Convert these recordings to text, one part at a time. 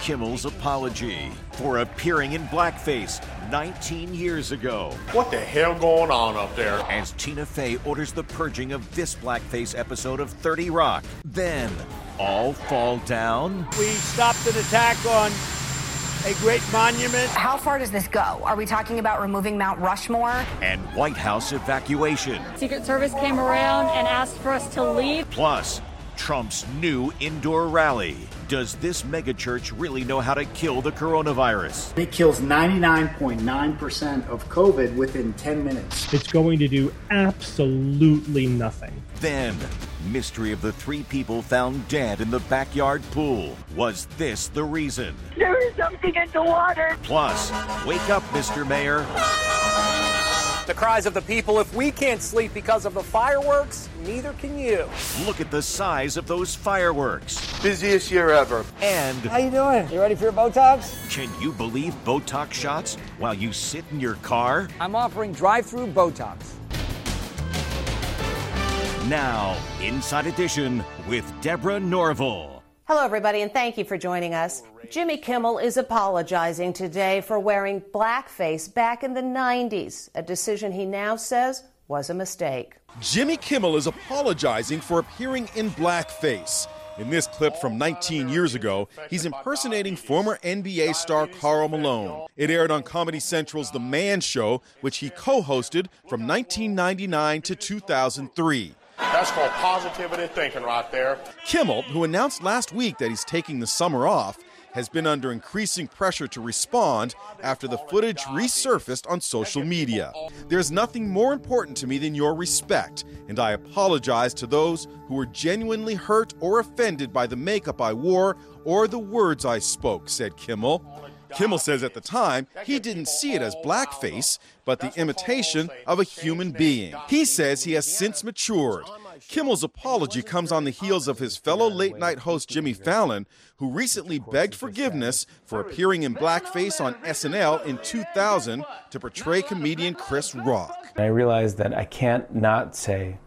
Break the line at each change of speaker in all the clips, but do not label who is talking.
Kimmel's apology for appearing in blackface 19 years ago.
What the hell going on up there?
As Tina Fey orders the purging of this blackface episode of 30 Rock. Then, all fall down.
We stopped an attack on a great monument.
How far does this go? Are we talking about removing Mount Rushmore?
and White House evacuation.
Secret Service came around and asked for us to leave.
Plus, Trump's new indoor rally. Does this megachurch really know how to kill the coronavirus?
It kills 99.9% of COVID within 10 minutes.
It's going to do absolutely nothing.
Then, mystery of the three people found dead in the backyard pool. Was this the reason?
There is something in the water.
Plus, wake up, Mr. Mayor.
The cries of the people. If we can't sleep because of the fireworks, neither can you.
Look at the size of those fireworks.
Busiest year ever.
And
How you doing? You ready for your Botox?
can you believe Botox shots while you sit in your car?
I'm offering drive-through Botox.
Now, Inside Edition with Deborah Norville.
Hello, everybody, and thank you for joining us. Jimmy Kimmel is apologizing today for wearing blackface back in the 90s, a decision he now says was a mistake.
Jimmy Kimmel is apologizing for appearing in blackface. In this clip from 19 years ago, he's impersonating former NBA star Karl Malone. It aired on Comedy Central's The Man Show, which he co hosted from 1999 to 2003.
That's called positivity thinking right there.
Kimmel, who announced last week that he's taking the summer off, has been under increasing pressure to respond after the footage resurfaced on social media. There's nothing more important to me than your respect, and I apologize to those who were genuinely hurt or offended by the makeup I wore or the words I spoke, said Kimmel. Kimmel says at the time he didn't see it as blackface, but the imitation of a human being. He says he has since matured. Kimmel's apology comes on the heels of his fellow late night host Jimmy Fallon, who recently begged forgiveness for appearing in blackface on SNL in 2000 to portray comedian Chris Rock.
I realized that I can't not say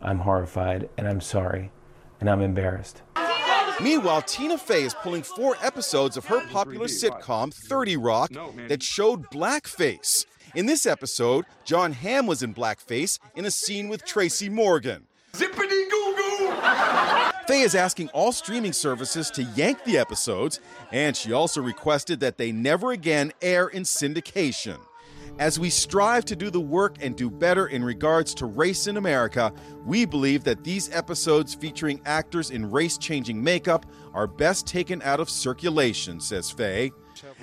I'm horrified and I'm sorry and I'm embarrassed.
Meanwhile, Tina Fey is pulling four episodes of her popular sitcom 30 Rock that showed blackface. In this episode, Jon Hamm was in blackface in a scene with Tracy Morgan.
Zippity goo goo!
Fey is asking all streaming services to yank the episodes, and she also requested that they never again air in syndication. As we strive to do the work and do better in regards to race in America, we believe that these episodes featuring actors in race changing makeup are best taken out of circulation, says Fey.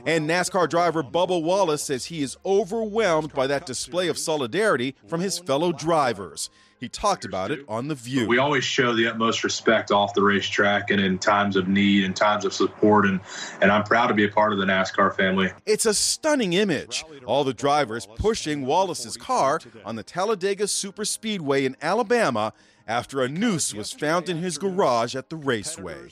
And NASCAR driver Bubba Wallace says he is overwhelmed by that display of solidarity from his fellow drivers. He talked about it on The View.
We always show the utmost respect off the racetrack and in times of need and times of support. And, and I'm proud to be a part of the NASCAR family.
It's a stunning image. All the drivers pushing Wallace's car on the Talladega Superspeedway in Alabama after a noose was found in his garage at the raceway.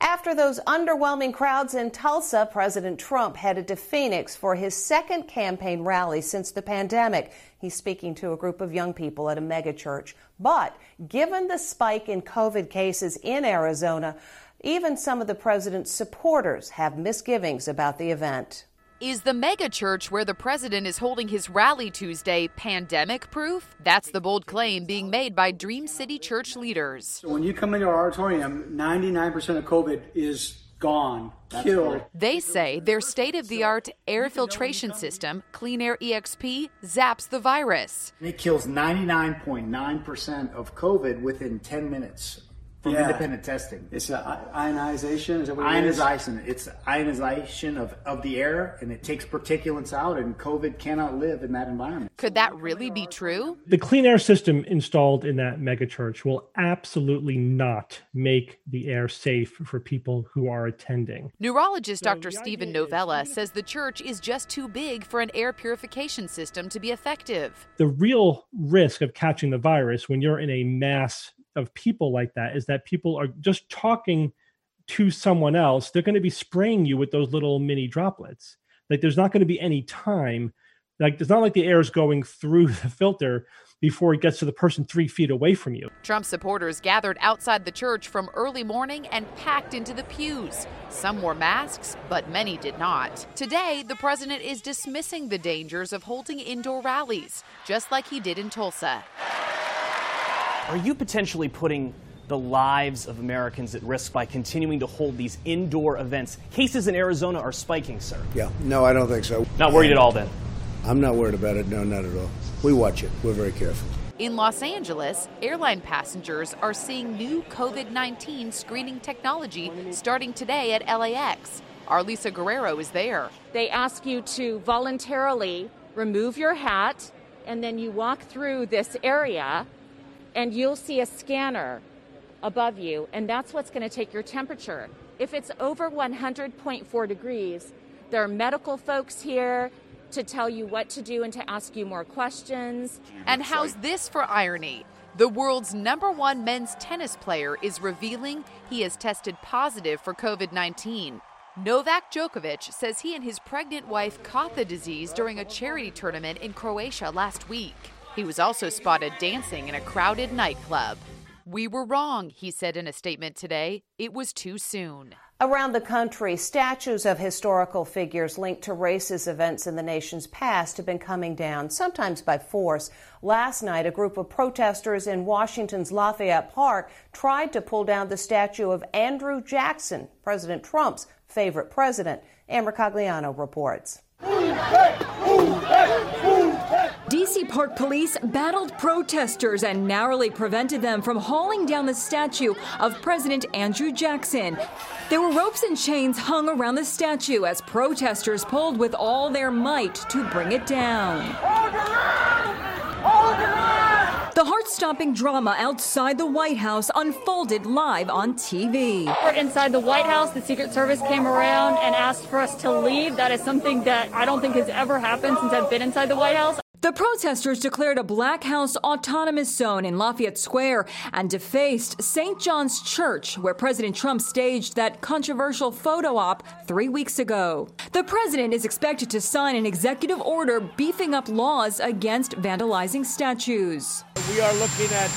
After those underwhelming crowds in Tulsa, President Trump headed to Phoenix for his second campaign rally since the pandemic. He's speaking to a group of young people at a megachurch. But given the spike in COVID cases in Arizona, even some of the president's supporters have misgivings about the event.
Is the megachurch where the president is holding his rally Tuesday pandemic proof? That's the bold claim being made by Dream City church leaders.
When you come into our auditorium, 99% of COVID is gone, killed.
They say their state of the art air filtration system, Clean Air EXP, zaps the virus.
It kills 99.9% of COVID within 10 minutes.
From
Yeah.
independent testing.
It's a ionization. Is that what it is?
Ionization. It's ionization of, of the air, and it takes particulates out, and COVID cannot live in that environment.
Could that really be true?
The clean air system installed in that megachurch will absolutely not make the air safe for people who are attending.
Neurologist Dr. Steven Novella says the church is just too big for an air purification system to be effective.
The real risk of catching the virus when you're in a mass of people like that is that people are just talking to someone else. They're going to be spraying you with those little mini droplets. Like there's not going to be any time. Like it's not like the air is going through the filter before it gets to the person three feet away from you.
Trump supporters gathered outside the church from early morning and packed into the pews. Some wore masks, but many did not. Today, the president is dismissing the dangers of holding indoor rallies, just like he did in Tulsa.
Are you potentially putting the lives of Americans at risk by continuing to hold these indoor events? Cases in Arizona are spiking, sir.
Yeah, no, I don't think so.
Not worried at all then?
I'm not worried about it. No, not at all. We watch it. We're very careful.
In Los Angeles, airline passengers are seeing new COVID 19 screening technology starting today at LAX. Our Lisa Guerrero is there.
They ask you to voluntarily remove your hat, and then you walk through this area, and you'll see a scanner above you, and that's what's going to take your temperature. If it's over 100.4 degrees, there are medical folks here to tell you what to do and to ask you more questions.
And how's this for irony? The world's number one men's tennis player is revealing he has tested positive for COVID 19. Novak Djokovic says he and his pregnant wife caught the disease during a charity tournament in Croatia last week. He was also spotted dancing in a crowded nightclub. We were wrong, he said in a statement today. It was too soon.
Around the country, statues of historical figures linked to racist events in the nation's past have been coming down, sometimes by force. Last night, a group of protesters in Washington's Lafayette Park tried to pull down the statue of Andrew Jackson, President Trump's favorite president. Ann Mercogliano reports.
DC Park Police battled protesters and narrowly prevented them from hauling down the statue of President Andrew Jackson. There were ropes and chains hung around the statue as protesters pulled with all their might to bring it down. The heart stopping drama outside the White House unfolded live on TV.
Inside the White House. The Secret Service came around and asked for us to leave. That is something that I don't think has ever happened since I've been inside the White House.
The protesters declared a Black House autonomous zone in Lafayette Square and defaced St. John's Church, where President Trump staged that controversial photo op three weeks ago. The president is expected to sign an executive order beefing up laws against vandalizing statues.
We are looking at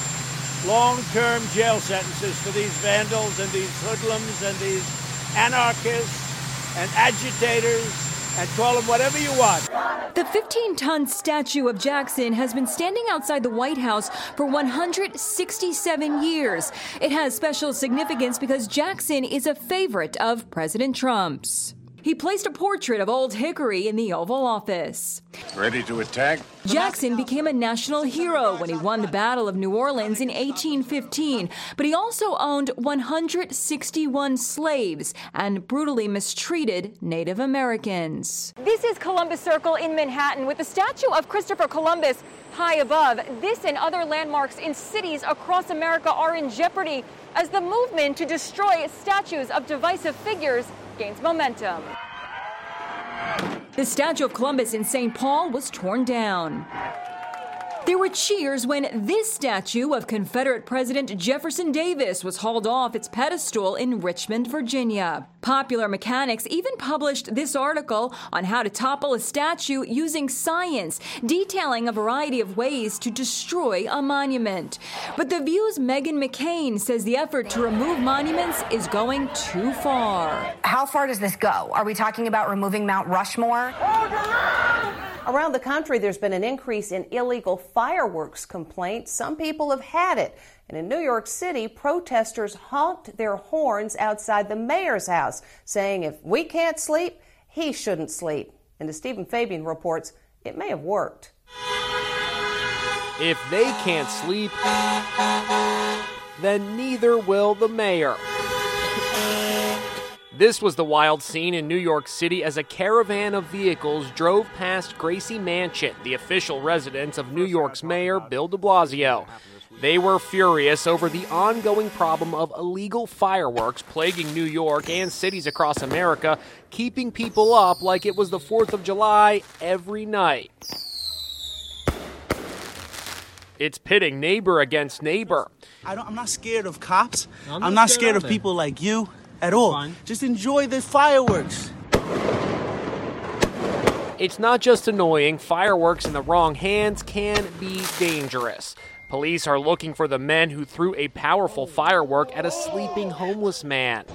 long term jail sentences for these vandals and these hoodlums and these anarchists and agitators and call them whatever you want.
The 15 ton statue of Jackson has been standing outside the White House for 167 years. It has special significance because Jackson is a favorite of President Trump's. He placed a portrait of Old Hickory in the Oval Office.
Ready to attack?
Jackson became a national hero when he won the Battle of New Orleans in 1815, but he also owned 161 slaves and brutally mistreated Native Americans.
This is Columbus Circle in Manhattan with the statue of Christopher Columbus high above. This and other landmarks in cities across America are in jeopardy as the movement to destroy statues of divisive figures gains momentum.
The statue of Columbus in St. Paul was torn down. There were cheers when this statue of Confederate President Jefferson Davis was hauled off its pedestal in Richmond, Virginia. Popular Mechanics even published this article on how to topple a statue using science, detailing a variety of ways to destroy a monument. But The View's Meghan McCain says the effort to remove monuments is going too far.
How far does this go? Are we talking about removing Mount Rushmore?
Around the country, there's been an increase in illegal fireworks complaints. Some people have had it. And in New York City, protesters honked their horns outside the mayor's house, saying if we can't sleep, he shouldn't sleep. And as Steven Fabian reports, it may have worked.
If they can't sleep,
then neither will the mayor. This was the wild scene in New York City as a caravan of vehicles drove past Gracie Mansion, the official residence of New York's mayor, Bill de Blasio. They were furious over the ongoing problem of illegal fireworks plaguing New York and cities across America, keeping people up like it was the 4th of July every night. It's pitting neighbor against neighbor.
I don't, I'm not scared of cops. I'm, I'm not scared, of people like you at all. Just enjoy the fireworks.
It's not just annoying, fireworks in the wrong hands can be dangerous. Police are looking for the men who threw a powerful firework at a sleeping homeless man.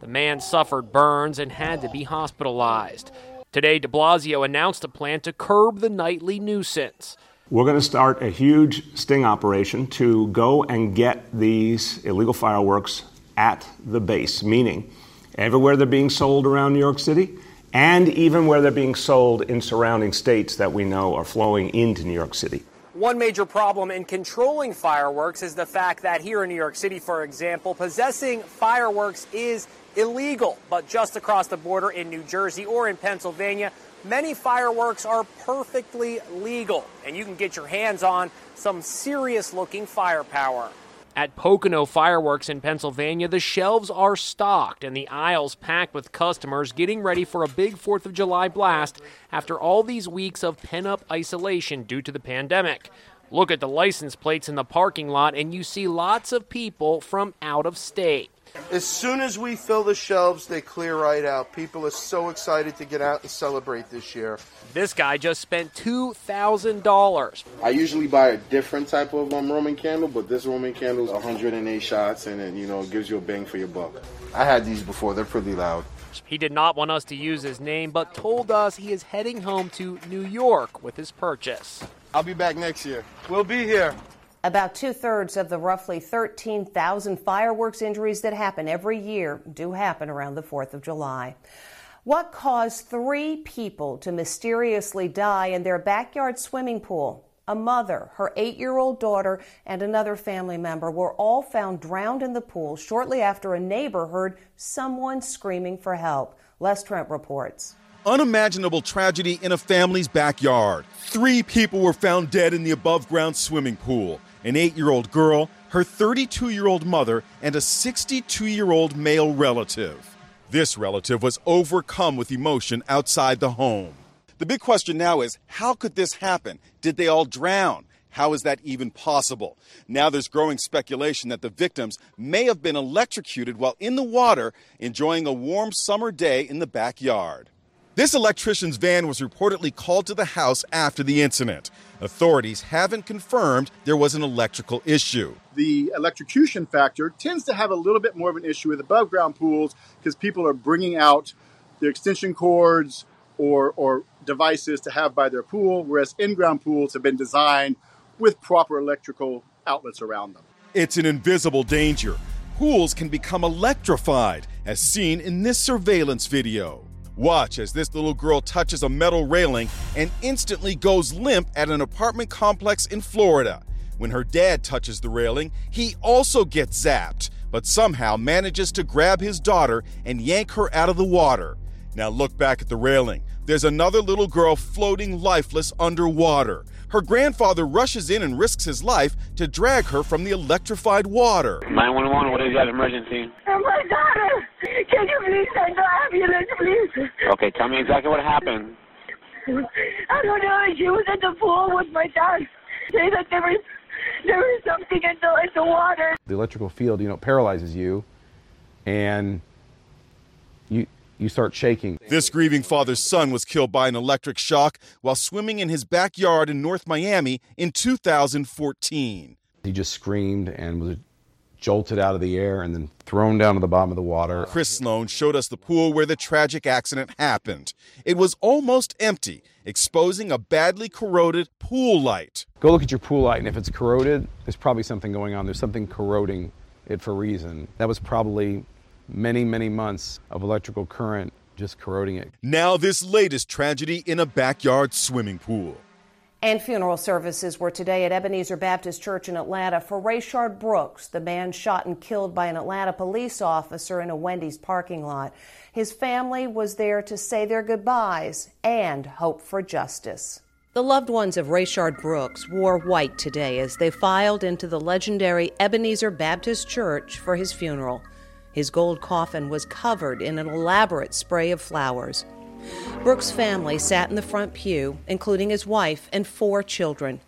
The man suffered burns and had to be hospitalized. Today, de Blasio announced a plan to curb the nightly nuisance.
We're going to start a huge sting operation to go and get these illegal fireworks at the base, meaning everywhere they're being sold around New York City and even where they're being sold in surrounding states that we know are flowing into New York City.
One major problem in controlling fireworks is the fact that here in New York City, for example, possessing fireworks is illegal. But just across the border in New Jersey or in Pennsylvania, many fireworks are perfectly legal, and you can get your hands on some serious looking firepower. At Pocono Fireworks in Pennsylvania, the shelves are stocked and the aisles packed with customers getting ready for a big 4th of July blast after all these weeks of pent up isolation due to the pandemic. Look at the license plates in the parking lot, and you see lots of people from out of state.
As soon as we fill the shelves, they clear right out. People are so excited to get out and celebrate this year.
This guy just spent $2,000.
I usually buy a different type of um, Roman candle, but this Roman candle is 108 shots and it, you know, gives you a bang for your buck. I had these before, they're pretty loud.
He did not want us to use his name, but told us he is heading home to New York with his purchase.
I'll be back next year. We'll be here.
About two thirds of the roughly 13,000 fireworks injuries that happen every year do happen around the 4th of July. What caused three people to mysteriously die in their backyard swimming pool? A mother, her eight year old daughter, and another family member were all found drowned in the pool shortly after a neighbor heard someone screaming for help. Les Trent reports.
Unimaginable tragedy in a family's backyard. Three people were found dead in the above ground swimming pool an eight year old girl, her 32 year old mother, and a 62 year old male relative. This relative was overcome with emotion outside the home. The big question now is how could this happen? Did they all drown? How is that even possible? Now there's growing speculation that the victims may have been electrocuted while in the water enjoying a warm summer day in the backyard. This electrician's van was reportedly called to the house after the incident. Authorities haven't confirmed there was an electrical issue.
The electrocution factor tends to have a little bit more of an issue with above ground pools because people are bringing out their extension cords or, or devices to have by their pool, whereas in ground pools have been designed with proper electrical outlets around them.
It's an invisible danger. Pools can become electrified, as seen in this surveillance video. Watch as this little girl touches a metal railing and instantly goes limp at an apartment complex in Florida. When her dad touches the railing, he also gets zapped, but somehow manages to grab his daughter and yank her out of the water. Now look back at the railing. There's another little girl floating lifeless underwater. Her grandfather rushes in and risks his life to drag her from the electrified water.
911, what is your emergency?
Oh, my daughter! Can you please send the ambulance, please?
Okay, tell me exactly what happened.
I don't know. She was in the pool with my dad. Say that there was there was something in the in the water.
The electrical field, you know, paralyzes you, and you you start shaking.
This grieving father's son was killed by an electric shock while swimming in his backyard in North Miami in 2014.
He just screamed and was jolted out of the air and then thrown down to the bottom of the water.
Chris Sloan showed us the pool where the tragic accident happened. It was almost empty, exposing a badly corroded pool light.
Go look at your pool light, and if it's corroded, there's probably something going on. There's something corroding it for a reason. That was probably many, many months of electrical current just corroding it.
Now, this latest tragedy in a backyard swimming pool.
And funeral services were today at Ebenezer Baptist Church in Atlanta for Rayshard Brooks, the man shot and killed by an Atlanta police officer in a Wendy's parking lot. His family was there to say their goodbyes and hope for justice. The loved ones of Rayshard Brooks wore white today as they filed into the legendary Ebenezer Baptist Church for his funeral. His gold coffin was covered in an elaborate spray of flowers. Brooks' family sat in the front pew, including his wife and four children.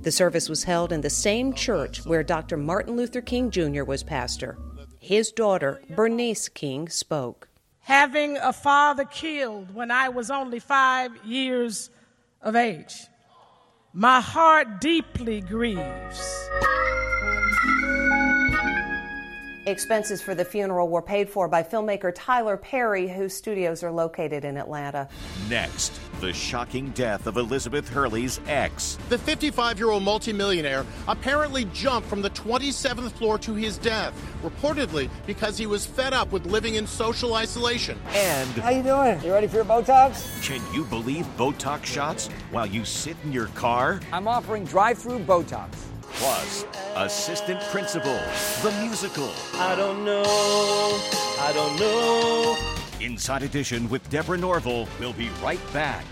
The service was held in the same church where Dr. Martin Luther King Jr. was pastor. His daughter, Bernice King, spoke.
Having a father killed when I was only five years of age, my heart deeply grieves.
Expenses for the funeral were paid for by filmmaker Tyler Perry, whose studios are located in Atlanta.
Next, the shocking death of Elizabeth Hurley's ex.
The 55 year old multimillionaire apparently jumped from the 27th floor to his death, reportedly because he was fed up with living in social isolation.
And
How you doing? You ready for your Botox?
can you believe Botox shots while you sit in your car?
I'm offering drive-through Botox.
Plus, Assistant Principal, the musical.
I don't know. I don't know.
Inside Edition with Deborah Norville. We'll be right back.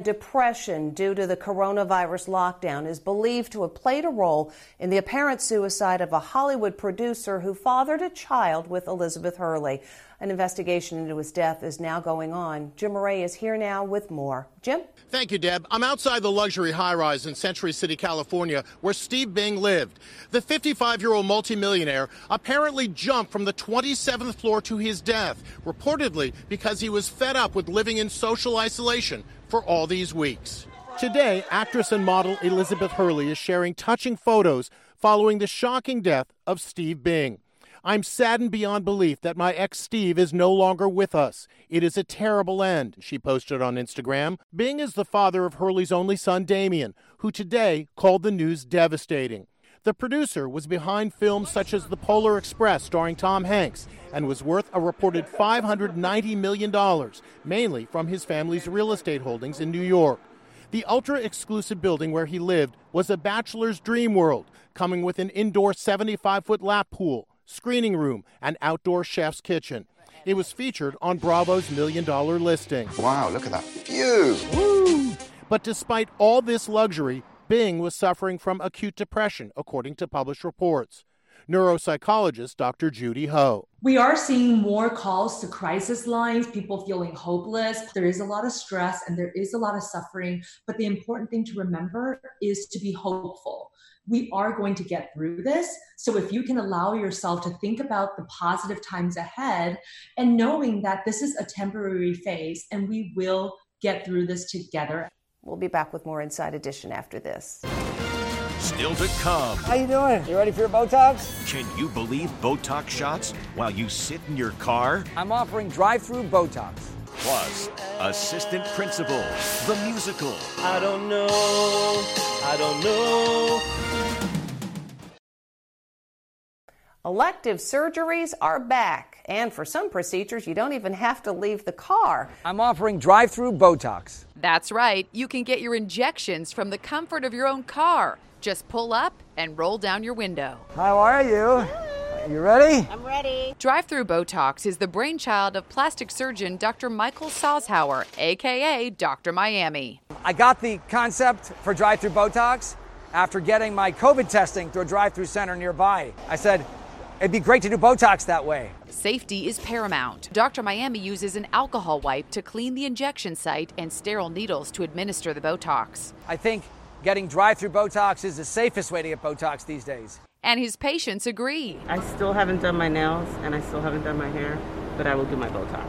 Depression due to the coronavirus lockdown is believed to have played a role in the apparent suicide of a Hollywood producer who fathered a child with Elizabeth Hurley. An investigation into his death is now going on. Jim Moret is here now with more. Jim?
Thank you, Deb. I'm outside the luxury high rise in Century City, California, where Steve Bing lived. The 55 year old multimillionaire apparently jumped from the 27th floor to his death, reportedly because he was fed up with living in social isolation for all these weeks. Today, actress and model Elizabeth Hurley is sharing touching photos following the shocking death of Steve Bing. I'm saddened beyond belief that my ex Steve is no longer with us. It is a terrible end, she posted on Instagram. Bing is the father of Hurley's only son, Damien, who today called the news devastating. The producer was behind films such as The Polar Express starring Tom Hanks and was worth a reported $590 million, mainly from his family's real estate holdings in New York. The ultra exclusive building where he lived was a bachelor's dream world, coming with an indoor 75 foot lap pool, screening room, and outdoor chef's kitchen. It was featured on Bravo's million dollar listing.
Wow, look at that view.
Woo! But despite all this luxury, Bing was suffering from acute depression, according to published reports. Neuropsychologist Dr. Judy Ho.
We are seeing more calls to crisis lines, people feeling hopeless. There is a lot of stress and there is a lot of suffering. But the important thing to remember is to be hopeful. We are going to get through this. So if you can allow yourself to think about the positive times ahead and knowing that this is a temporary phase and we will get through this together.
We'll be back with more Inside Edition after this.
Still to come.
How you doing? You ready for your Botox?
Can you believe Botox shots while you sit in your car?
I'm offering drive-through Botox.
Plus, Assistant Principal, the musical.
I don't know. I don't know.
Elective surgeries are back, and for some procedures, you don't even have to leave the car.
I'm offering drive-through Botox.
That's right. You can get your injections from the comfort of your own car. Just pull up and roll down your window.
How are you? You ready?
I'm ready.
Drive through Botox is the brainchild of plastic surgeon Dr. Michael Salzhauer, aka Dr. Miami.
I got the concept for drive through Botox after getting my COVID testing through a drive through center nearby. I said, It'd be great to do Botox that way.
Safety is paramount. Dr. Miami uses an alcohol wipe to clean the injection site and sterile needles to administer the Botox.
I think getting drive through Botox is the safest way to get Botox these days.
And his patients agree.
I still haven't done my nails and I still haven't done my hair, but I will do my Botox.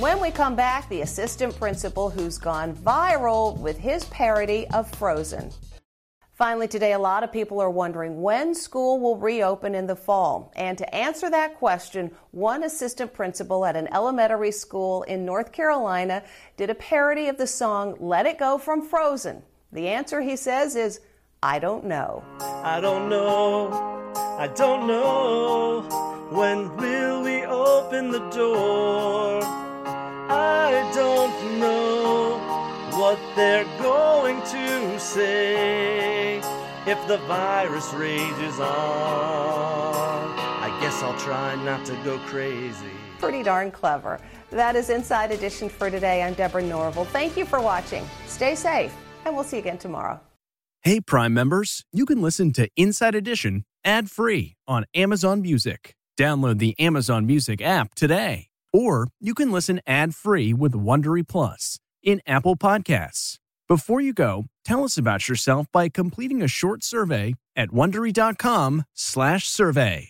When we come back, the assistant principal who's gone viral with his parody of Frozen. Finally, today, a lot of people are wondering when school will reopen in the fall. And to answer that question, one assistant principal at an elementary school in North Carolina did a parody of the song Let It Go from Frozen. The answer, he says, is I don't know.
I don't know. I don't know. When will we open the door? I don't know what they're going to say. If the virus rages on, I guess I'll try not to go crazy.
Pretty darn clever. That is Inside Edition for today. I'm Deborah Norville. Thank you for watching. Stay safe, and we'll see you again tomorrow.
Hey, Prime members, you can listen to Inside Edition ad free on Amazon Music. Download the Amazon Music app today. Or you can listen ad free with Wondery Plus in Apple Podcasts. Before you go, tell us about yourself by completing a short survey at wondery.com/slash survey.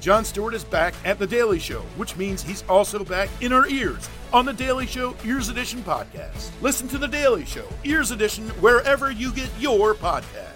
Jon Stewart is back at The Daily Show, which means he's also back in our ears on The Daily Show Ears Edition podcast. Listen to The Daily Show Ears Edition wherever you get your podcasts.